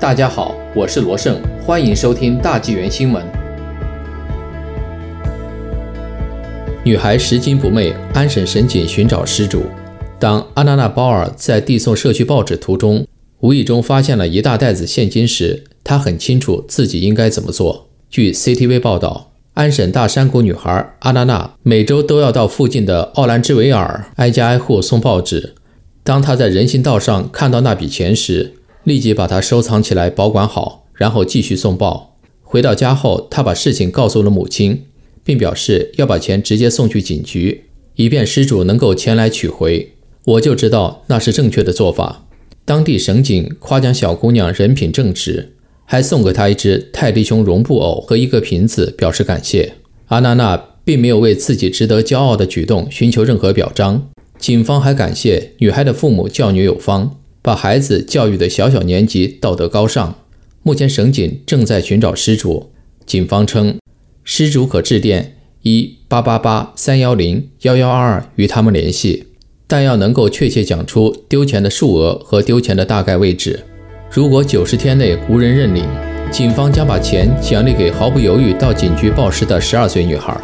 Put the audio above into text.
大家好，我是罗胜，欢迎收听大纪元新闻。女孩拾金不昧，安省神警寻找失主。当阿娜娜·鲍尔在递送社区报纸途中，无意中发现了一大袋子现金时，她很清楚自己应该怎么做。据 CTV 报道，安省大山谷女孩阿娜娜每周都要到附近的奥兰治维尔挨家挨户送报纸。当她在人行道上看到那笔钱时，立即把它收藏起来，保管好，然后继续送报。回到家后，他把事情告诉了母亲，并表示要把钱直接送去警局，以便失主能够前来取回。我就知道那是正确的做法。当地省警夸奖小姑娘人品正直，还送给她一只泰迪熊绒布偶和一个瓶子，表示感谢。阿娜娜并没有为自己值得骄傲的举动寻求任何表彰。警方还感谢女孩的父母教女有方。把孩子教育的小小年纪道德高尚。目前省警正在寻找失主。警方称，失主可致电一八八八三幺零幺幺二二与他们联系，但要能够确切讲出丢钱的数额和丢钱的大概位置。如果九十天内无人认领，警方将把钱奖励给毫不犹豫到警局报失的十二岁女孩。